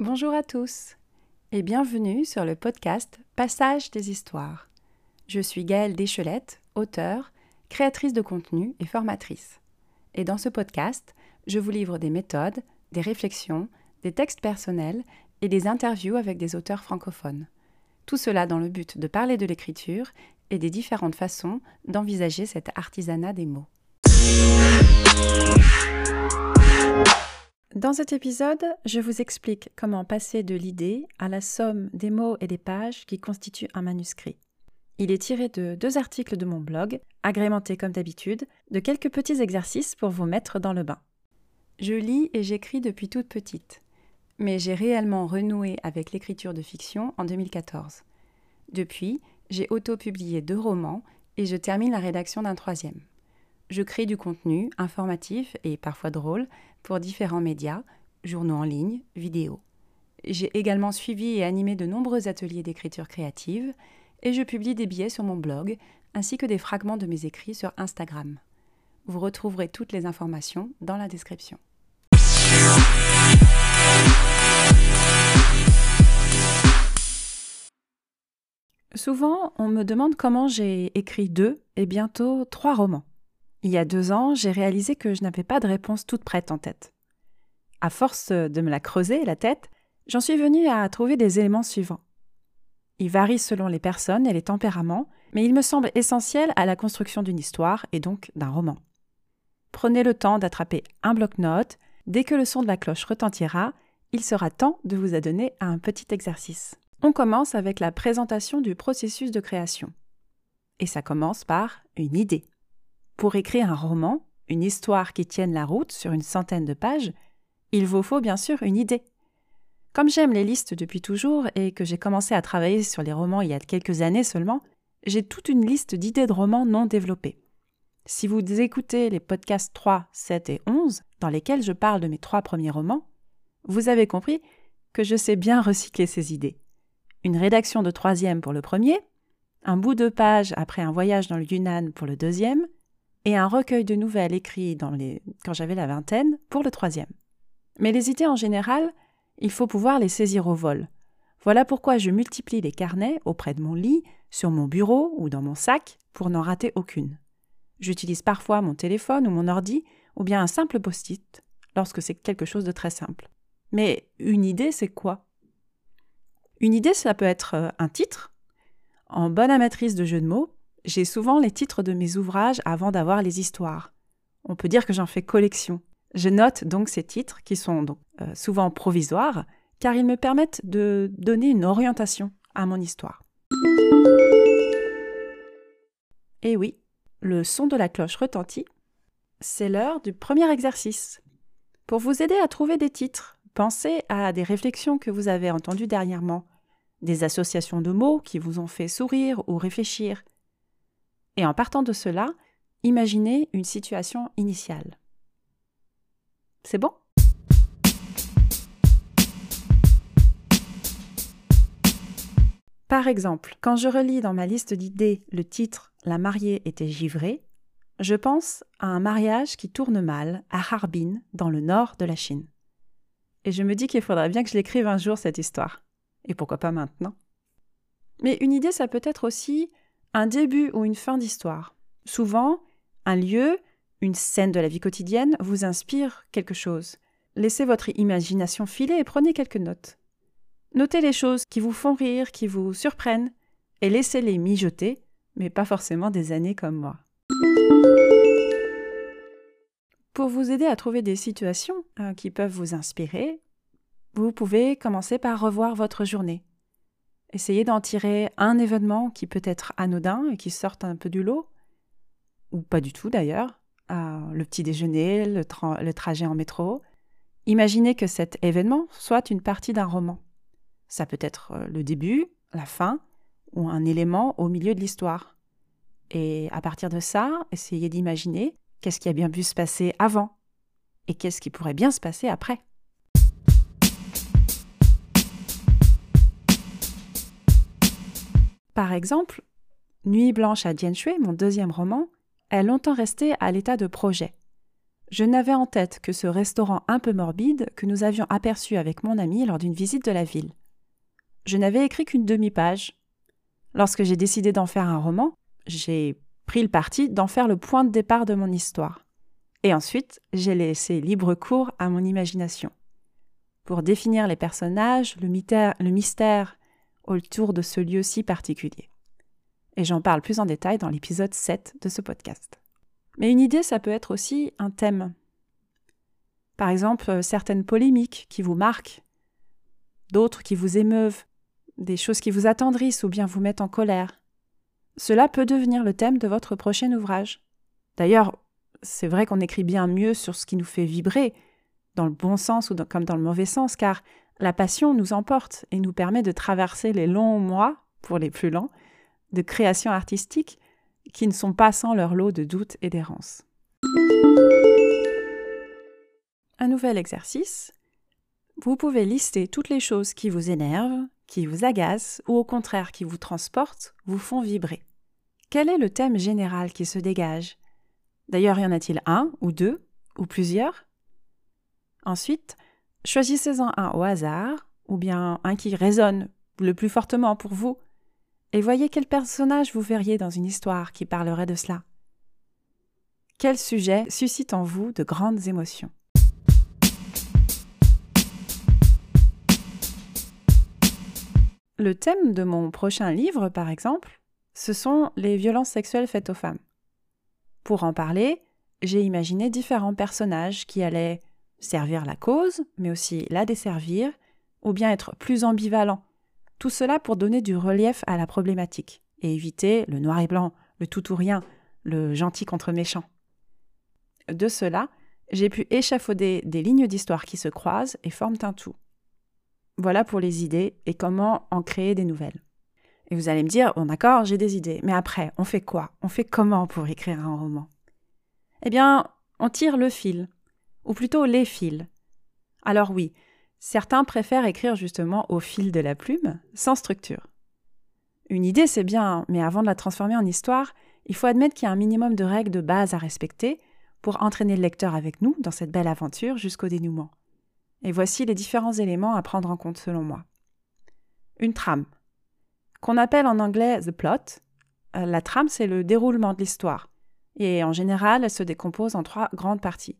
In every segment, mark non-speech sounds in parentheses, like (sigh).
Bonjour à tous et bienvenue sur le podcast Passage des histoires. Je suis Gaëlle Deschelette, auteure, créatrice de contenu et formatrice. Et dans ce podcast, je vous livre des méthodes, des réflexions, des textes personnels et des interviews avec des auteurs francophones. Tout cela dans le but de parler de l'écriture et des différentes façons d'envisager cet artisanat des mots. Dans cet épisode, je vous explique comment passer de l'idée à la somme des mots et des pages qui constituent un manuscrit. Il est tiré de deux articles de mon blog, agrémentés comme d'habitude, de quelques petits exercices pour vous mettre dans le bain. Je lis et j'écris depuis toute petite, mais j'ai réellement renoué avec l'écriture de fiction en 2014. Depuis, j'ai auto-publié deux romans et je termine la rédaction d'un troisième. Je crée du contenu informatif et parfois drôle pour différents médias, journaux en ligne, vidéos. J'ai également suivi et animé de nombreux ateliers d'écriture créative et je publie des billets sur mon blog ainsi que des fragments de mes écrits sur Instagram. Vous retrouverez toutes les informations dans la description. Souvent, on me demande comment j'ai écrit deux et bientôt trois romans. Il y a deux ans, j'ai réalisé que je n'avais pas de réponse toute prête en tête. À force de me la creuser, la tête, j'en suis venue à trouver des éléments suivants. Ils varient selon les personnes et les tempéraments, mais ils me semblent essentiels à la construction d'une histoire et donc d'un roman. Prenez le temps d'attraper un bloc-notes. Dès que le son de la cloche retentira, il sera temps de vous adonner à un petit exercice. On commence avec la présentation du processus de création. Et ça commence par une idée. Pour écrire un roman, une histoire qui tienne la route sur une centaine de pages, il vous faut bien sûr une idée. Comme j'aime les listes depuis toujours et que j'ai commencé à travailler sur les romans il y a quelques années seulement, j'ai toute une liste d'idées de romans non développées. Si vous écoutez les podcasts 3, 7 et 11, dans lesquels je parle de mes trois premiers romans, vous avez compris que je sais bien recycler ces idées. Une rédaction de troisième pour le premier, un bout de page après un voyage dans le Yunnan pour le deuxième, et un recueil de nouvelles écrits dans les... quand j'avais la vingtaine pour le troisième. Mais les idées en général, il faut pouvoir les saisir au vol. Voilà pourquoi je multiplie les carnets auprès de mon lit, sur mon bureau ou dans mon sac pour n'en rater aucune. J'utilise parfois mon téléphone ou mon ordi ou bien un simple post-it lorsque c'est quelque chose de très simple. Mais une idée, c'est quoi? Une idée, ça peut être euh, un titre. En bonne amatrice de jeux de mots, j'ai souvent les titres de mes ouvrages avant d'avoir les histoires. On peut dire que j'en fais collection. Je note donc ces titres, qui sont euh, souvent provisoires, car ils me permettent de donner une orientation à mon histoire. Et oui, le son de la cloche retentit. C'est l'heure du premier exercice. Pour vous aider à trouver des titres, pensez à des réflexions que vous avez entendues dernièrement, des associations de mots qui vous ont fait sourire ou réfléchir, et en partant de cela, imaginez une situation initiale. C'est bon? Par exemple, quand je relis dans ma liste d'idées le titre La mariée était givrée, je pense à un mariage qui tourne mal à Harbin, dans le nord de la Chine. Et je me dis qu'il faudrait bien que je l'écrive un jour cette histoire. Et pourquoi pas maintenant? Mais une idée, ça peut être aussi un début ou une fin d'histoire. Souvent, un lieu, une scène de la vie quotidienne vous inspire quelque chose. Laissez votre imagination filer et prenez quelques notes. Notez les choses qui vous font rire, qui vous surprennent, et laissez-les mijoter, mais pas forcément des années comme moi. Pour vous aider à trouver des situations euh, qui peuvent vous inspirer, vous pouvez commencer par revoir votre journée. Essayez d'en tirer un événement qui peut être anodin et qui sorte un peu du lot, ou pas du tout d'ailleurs, le petit déjeuner, le, trajet en métro. Imaginez que cet événement soit une partie d'un roman. Ça peut être euh, le début, la fin, ou un élément au milieu de l'histoire. Et à partir de ça, essayez d'imaginer qu'est-ce qui a bien pu se passer avant et qu'est-ce qui pourrait bien se passer après. Par exemple, Nuit blanche à Shui, mon deuxième roman, est longtemps resté à l'état de projet. Je n'avais en tête que ce restaurant un peu morbide que nous avions aperçu avec mon ami lors d'une visite de la ville. Je n'avais écrit qu'une demi-page. Lorsque j'ai décidé d'en faire un roman, j'ai pris le parti d'en faire le point de départ de mon histoire. Et ensuite, j'ai laissé libre cours à mon imagination. Pour définir les personnages, le mystère autour de ce lieu si particulier et j'en parle plus en détail dans l'épisode 7 de ce podcast. Mais une idée, ça peut être aussi un thème. Par exemple, euh, certaines polémiques qui vous marquent, d'autres qui vous émeuvent, des choses qui vous attendrissent ou bien vous mettent en colère. Cela peut devenir le thème de votre prochain ouvrage. D'ailleurs, c'est vrai qu'on écrit bien mieux sur ce qui nous fait vibrer, dans le bon sens ou comme dans le mauvais sens, car la passion nous emporte et nous permet de traverser les longs mois, pour les plus lents, de création artistique qui ne sont pas sans leur lot de doutes et d'errance. Un nouvel exercice. Vous pouvez lister toutes les choses qui vous énervent, qui vous agacent ou au contraire qui vous transportent, vous font vibrer. Quel est le thème général qui se dégage? D'ailleurs, y en a-t-il un ou deux ou plusieurs? Ensuite, choisissez-en un au hasard ou bien un qui résonne le plus fortement pour vous et voyez quel personnage vous verriez dans une histoire qui parlerait de cela. Quel sujet suscite en vous de grandes émotions? Le thème de mon prochain livre, par exemple, ce sont les violences sexuelles faites aux femmes. Pour en parler, j'ai imaginé différents personnages qui allaient servir la cause, mais aussi la desservir, ou bien être plus ambivalents tout cela pour donner du relief à la problématique et éviter le noir et blanc, le tout ou rien, le gentil contre méchant. De cela, j'ai pu échafauder des lignes d'histoire qui se croisent et forment un tout. Voilà pour les idées et comment en créer des nouvelles. Et vous allez me dire, bon d'accord, j'ai des idées, mais après, on fait quoi? On fait comment pour écrire un roman? Eh bien, on tire le fil, ou plutôt les fils. Alors oui, Certains préfèrent écrire justement au fil de la plume, sans structure. Une idée, c'est bien, mais avant de la transformer en histoire, il faut admettre qu'il y a un minimum de règles de base à respecter pour entraîner le lecteur avec nous dans cette belle aventure jusqu'au dénouement. Et voici les différents éléments à prendre en compte selon moi. Une trame. Qu'on appelle en anglais the plot. Euh, la trame, c'est le déroulement de l'histoire. Et en général, elle se décompose en trois grandes parties,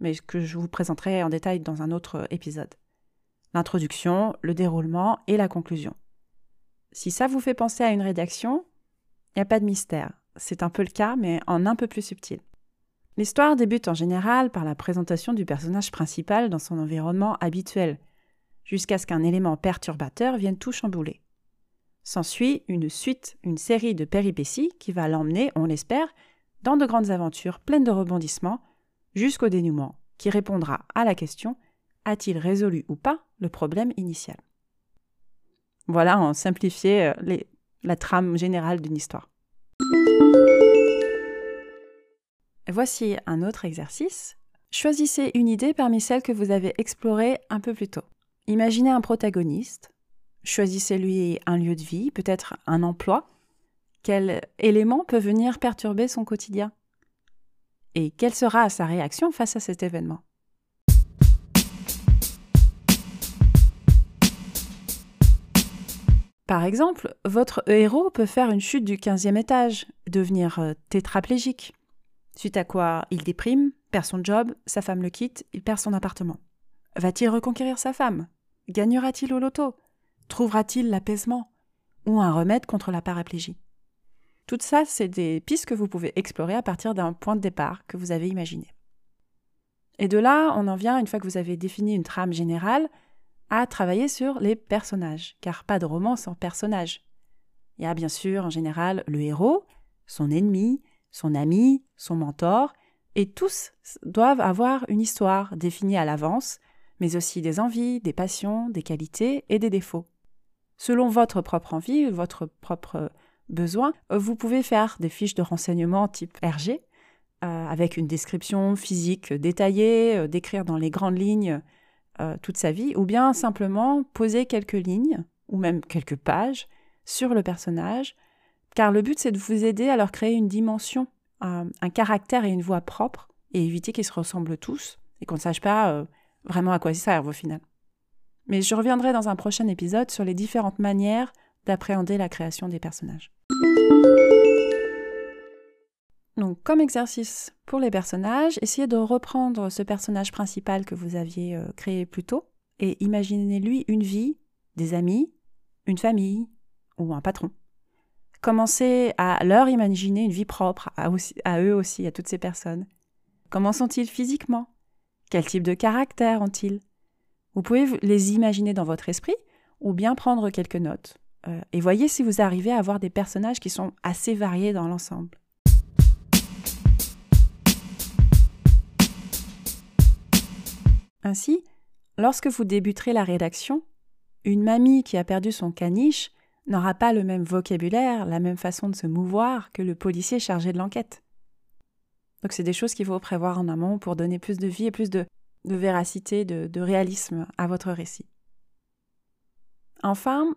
mais que je vous présenterai en détail dans un autre épisode l'introduction, le déroulement et la conclusion. Si ça vous fait penser à une rédaction, il n'y a pas de mystère. C'est un peu le cas, mais en un peu plus subtil. L'histoire débute en général par la présentation du personnage principal dans son environnement habituel, jusqu'à ce qu'un élément perturbateur vienne tout chambouler. S'ensuit une suite, une série de péripéties qui va l'emmener, on l'espère, dans de grandes aventures pleines de rebondissements, jusqu'au dénouement, qui répondra à la question a-t-il résolu ou pas le problème initial? Voilà en simplifié euh, la trame générale d'une histoire. Voici un autre exercice. Choisissez une idée parmi celles que vous avez explorées un peu plus tôt. Imaginez un protagoniste. Choisissez-lui un lieu de vie, peut-être un emploi. Quel élément peut venir perturber son quotidien? Et quelle sera sa réaction face à cet événement? Par exemple, votre héros peut faire une chute du 15e étage, devenir euh, tétraplégique, suite à quoi il déprime, perd son job, sa femme le quitte, il perd son appartement. Va-t-il reconquérir sa femme? Gagnera-t-il au loto? Trouvera-t-il l'apaisement? Ou un remède contre la paraplégie? Tout ça, c'est des pistes que vous pouvez explorer à partir d'un point de départ que vous avez imaginé. Et de là, on en vient, une fois que vous avez défini une trame générale, à travailler sur les personnages, car pas de roman sans personnage. Il y a bien sûr en général le héros, son ennemi, son ami, son mentor, et tous doivent avoir une histoire définie à l'avance, mais aussi des envies, des passions, des qualités et des défauts. Selon votre propre envie, votre propre besoin, vous pouvez faire des fiches de renseignement type RG, euh, avec une description physique détaillée, euh, décrire dans les grandes lignes euh, toute sa vie, ou bien simplement poser quelques lignes, ou même quelques pages, sur le personnage, Car le but, c'est de vous aider à leur créer une dimension, un, caractère et une voix propre, et éviter qu'ils se ressemblent tous, et qu'on ne sache pas euh, vraiment à quoi ils servent au final. Mais je reviendrai dans un prochain épisode sur les différentes manières d'appréhender la création des personnages. Donc, comme exercice pour les personnages, essayez de reprendre ce personnage principal que vous aviez euh, créé plus tôt et imaginez-lui une vie, des amis, une famille ou un patron. Commencez à leur imaginer une vie propre, à, à eux aussi, à toutes ces personnes. Comment sont-ils physiquement? Quel type de caractère ont-ils? Vous pouvez les imaginer dans votre esprit ou bien prendre quelques notes. Euh, et voyez si vous arrivez à avoir des personnages qui sont assez variés dans l'ensemble. Ainsi, lorsque vous débuterez la rédaction, une mamie qui a perdu son caniche n'aura pas le même vocabulaire, la même façon de se mouvoir que le policier chargé de l'enquête. Donc c'est des choses qu'il faut prévoir en amont pour donner plus de vie et plus de, véracité, de réalisme à votre récit. Enfin,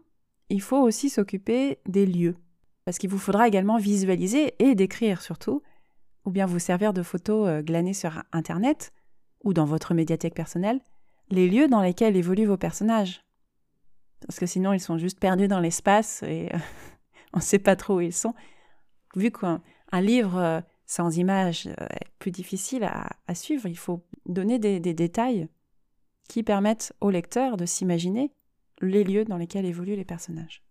il faut aussi s'occuper des lieux, parce qu'il vous faudra également visualiser et décrire surtout, ou bien vous servir de photos euh, glanées sur Internet ou dans votre médiathèque personnelle, les lieux dans lesquels évoluent vos personnages. Parce que sinon, ils sont juste perdus dans l'espace et (laughs) on ne sait pas trop où ils sont. Vu qu'un livre euh, sans images euh, est plus difficile à, suivre, il faut donner des, des détails qui permettent au lecteur de s'imaginer les lieux dans lesquels évoluent les personnages.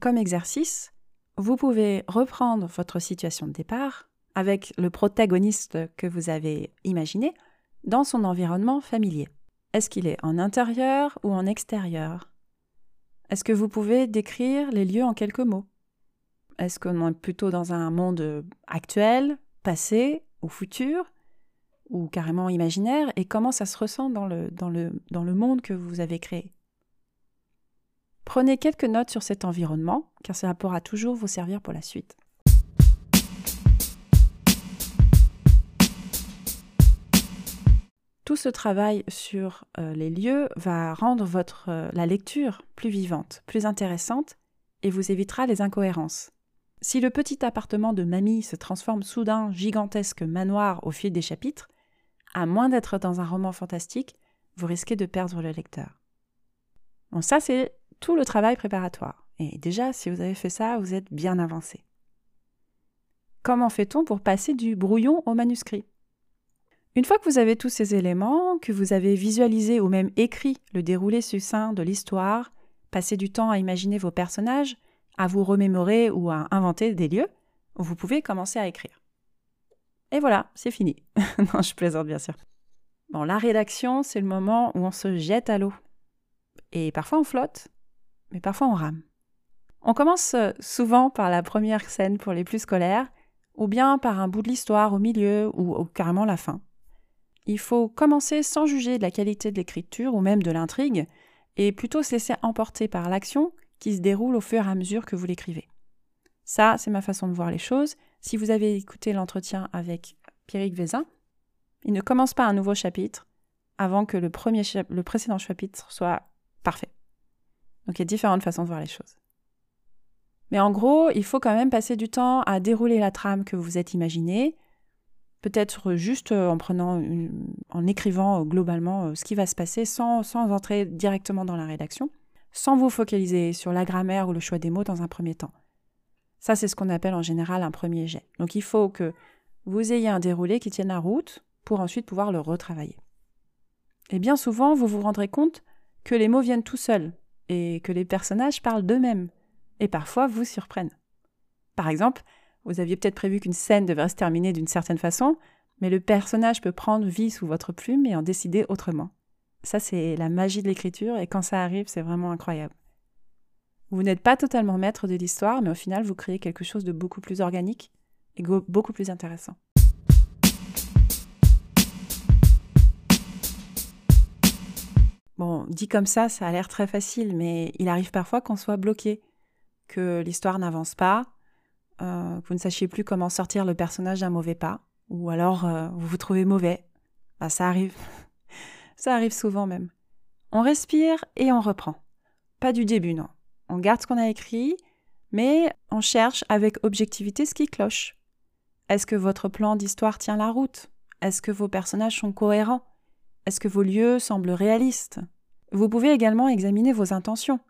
Comme exercice, vous pouvez reprendre votre situation de départ avec le protagoniste que vous avez imaginé dans son environnement familier. Est-ce qu'il est en intérieur ou en extérieur? Est-ce que vous pouvez décrire les lieux en quelques mots? Est-ce qu'on est plutôt dans un monde actuel, passé ou futur? Ou carrément imaginaire et comment ça se ressent dans le, monde que vous avez créé? Prenez quelques notes sur cet environnement, car cela pourra toujours vous servir pour la suite. Tout ce travail sur euh, les lieux va rendre votre, euh, la lecture plus vivante, plus intéressante, et vous évitera les incohérences. Si le petit appartement de mamie se transforme soudain gigantesque manoir au fil des chapitres, à moins d'être dans un roman fantastique, vous risquez de perdre le lecteur. Bon, ça, c'est tout le travail préparatoire. Et déjà, si vous avez fait ça, vous êtes bien avancé. Comment fait-on pour passer du brouillon au manuscrit? Une fois que vous avez tous ces éléments, que vous avez visualisé ou même écrit le déroulé succinct de l'histoire, passé du temps à imaginer vos personnages, à vous remémorer ou à inventer des lieux, vous pouvez commencer à écrire. Et voilà, c'est fini. (laughs) non, je plaisante bien sûr. Bon, la rédaction, c'est le moment où on se jette à l'eau. Et parfois on flotte, mais parfois on rame. On commence euh, souvent par la première scène pour les plus scolaires, ou bien par un bout de l'histoire au milieu, ou, carrément la fin. Il faut commencer sans juger de la qualité de l'écriture ou même de l'intrigue, et plutôt se laisser emporter par l'action qui se déroule au fur et à mesure que vous l'écrivez. Ça, c'est ma façon de voir les choses. Si vous avez écouté l'entretien avec Pierrick Vézin, il ne commence pas un nouveau chapitre avant que le, premier le précédent chapitre soit parfait. Donc il y a différentes façons de voir les choses. Mais en gros, il faut quand même passer du temps à dérouler la trame que vous vous êtes imaginée, peut-être juste en prenant, en écrivant globalement euh, ce qui va se passer sans entrer directement dans la rédaction, sans vous focaliser sur la grammaire ou le choix des mots dans un premier temps. Ça, c'est ce qu'on appelle en général un premier jet. Donc il faut que vous ayez un déroulé qui tienne la route pour ensuite pouvoir le retravailler. Et bien souvent, vous vous rendrez compte que les mots viennent tout seuls et que les personnages parlent d'eux-mêmes et parfois vous surprennent. Par exemple, vous aviez peut-être prévu qu'une scène devrait se terminer d'une certaine façon, mais le personnage peut prendre vie sous votre plume et en décider autrement. Ça, c'est la magie de l'écriture et quand ça arrive, c'est vraiment incroyable. Vous n'êtes pas totalement maître de l'histoire, mais au final, vous créez quelque chose de beaucoup plus organique et beaucoup plus intéressant. Bon, dit comme ça, ça a l'air très facile, mais il arrive parfois qu'on soit bloqué, que l'histoire n'avance pas, euh, que vous ne sachiez plus comment sortir le personnage d'un mauvais pas, ou alors euh, vous vous trouvez mauvais. Bah, ça arrive. (laughs) ça arrive souvent même. On respire et on reprend. Pas du début, non. On garde ce qu'on a écrit, mais on cherche avec objectivité ce qui cloche. Est-ce que votre plan d'histoire tient la route? Est-ce que vos personnages sont cohérents? Est-ce que vos lieux semblent réalistes? Vous pouvez également examiner vos intentions.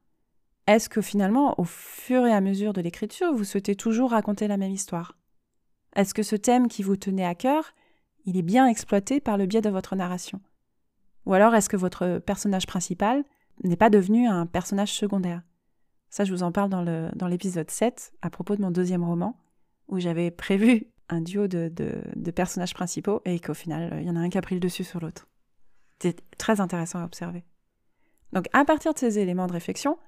Est-ce que finalement, au fur et à mesure de l'écriture, vous souhaitez toujours raconter la même histoire? Est-ce que ce thème qui vous tenait à cœur, il est bien exploité par le biais de votre narration? Ou alors est-ce que votre personnage principal n'est pas devenu un personnage secondaire? Ça, je vous en parle dans l'épisode 7 à propos de mon deuxième roman, où j'avais prévu un duo de, de personnages principaux et qu'au final, il y en a un qui a pris le dessus sur l'autre. C'est très intéressant à observer. Donc, à partir de ces éléments de réflexion,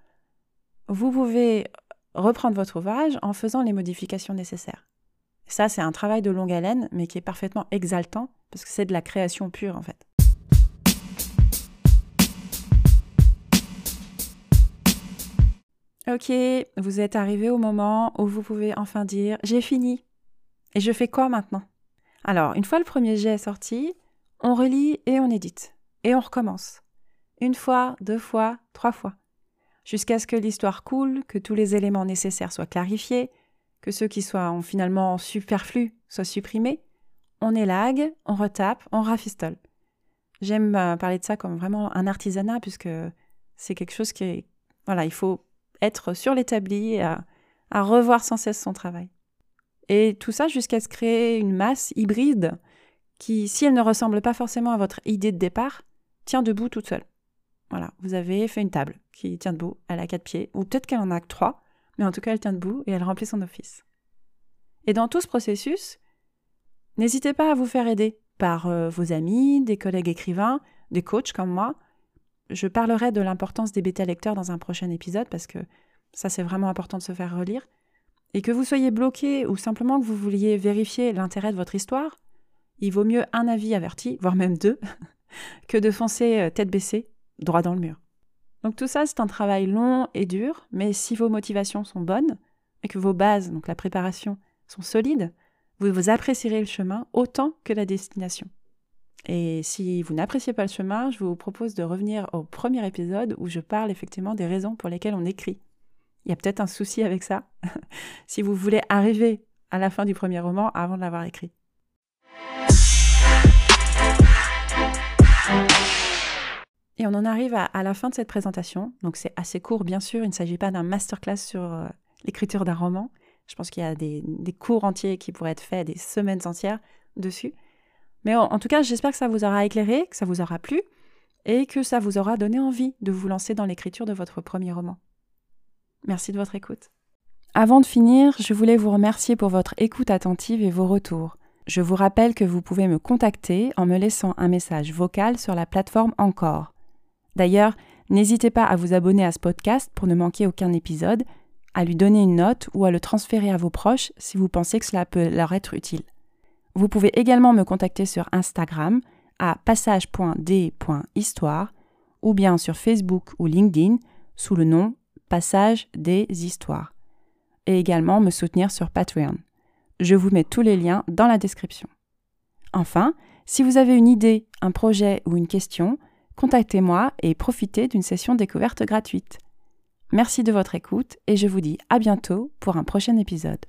vous pouvez reprendre votre ouvrage en faisant les modifications nécessaires. Ça, c'est un travail de longue haleine, mais qui est parfaitement exaltant, parce que c'est de la création pure, en fait. Ok, vous êtes arrivé au moment où vous pouvez enfin dire j'ai fini. Et je fais quoi maintenant? Alors, une fois le premier jet sorti, on relit et on édite. Et on recommence. Une fois, deux fois, trois fois jusqu'à ce que l'histoire coule, que tous les éléments nécessaires soient clarifiés, que ceux qui soient finalement superflus soient supprimés. On élague, on retape, on rafistole. J'aime euh, parler de ça comme vraiment un artisanat, puisque c'est quelque chose qui est. Voilà, il faut être sur l'établi à revoir sans cesse son travail. Et tout ça jusqu'à se créer une masse hybride qui, si elle ne ressemble pas forcément à votre idée de départ, tient debout toute seule. Voilà, vous avez fait une table qui tient debout, elle a quatre pieds, ou peut-être qu'elle en a que trois, mais en tout cas elle tient debout et elle remplit son office. Et dans tout ce processus, n'hésitez pas à vous faire aider par euh, vos amis, des collègues écrivains, des coachs comme moi. Je parlerai de l'importance des bêta-lecteurs dans un prochain épisode parce que ça c'est vraiment important de se faire relire. Et que vous soyez bloqué ou simplement que vous vouliez vérifier l'intérêt de votre histoire, il vaut mieux un avis averti, (laughs) voire même deux, (laughs) que de foncer euh, tête baissée droit dans le mur. Donc tout ça, c'est un travail long et dur, mais si vos motivations sont bonnes et que vos bases, donc la préparation, sont solides, vous vous apprécierez le chemin autant que la destination. Et si vous n'appréciez pas le chemin, je vous propose de revenir au premier épisode où je parle effectivement des raisons pour lesquelles on écrit. Il y a peut-être un souci avec ça, (laughs) si vous voulez arriver à la fin du premier roman avant de l'avoir écrit. Et on en arrive à, la fin de cette présentation. Donc c'est assez court, bien sûr. Il ne s'agit pas d'un masterclass sur euh, l'écriture d'un roman. Je pense qu'il y a des, cours entiers qui pourraient être faits, des semaines entières dessus. Mais en, tout cas, j'espère que ça vous aura éclairé, que ça vous aura plu et que ça vous aura donné envie de vous lancer dans l'écriture de votre premier roman. Merci de votre écoute. Avant de finir, je voulais vous remercier pour votre écoute attentive et vos retours. Je vous rappelle que vous pouvez me contacter en me laissant un message vocal sur la plateforme Encore. D'ailleurs, n'hésitez pas à vous abonner à ce podcast pour ne manquer aucun épisode, à lui donner une note ou à le transférer à vos proches si vous pensez que cela peut leur être utile. Vous pouvez également me contacter sur Instagram à passage.d.histoire ou bien sur Facebook ou LinkedIn sous le nom Passage des Histoires. Et également me soutenir sur Patreon. Je vous mets tous les liens dans la description. Enfin, si vous avez une idée, un projet ou une question, contactez-moi et profitez d'une session découverte gratuite. Merci de votre écoute et je vous dis à bientôt pour un prochain épisode.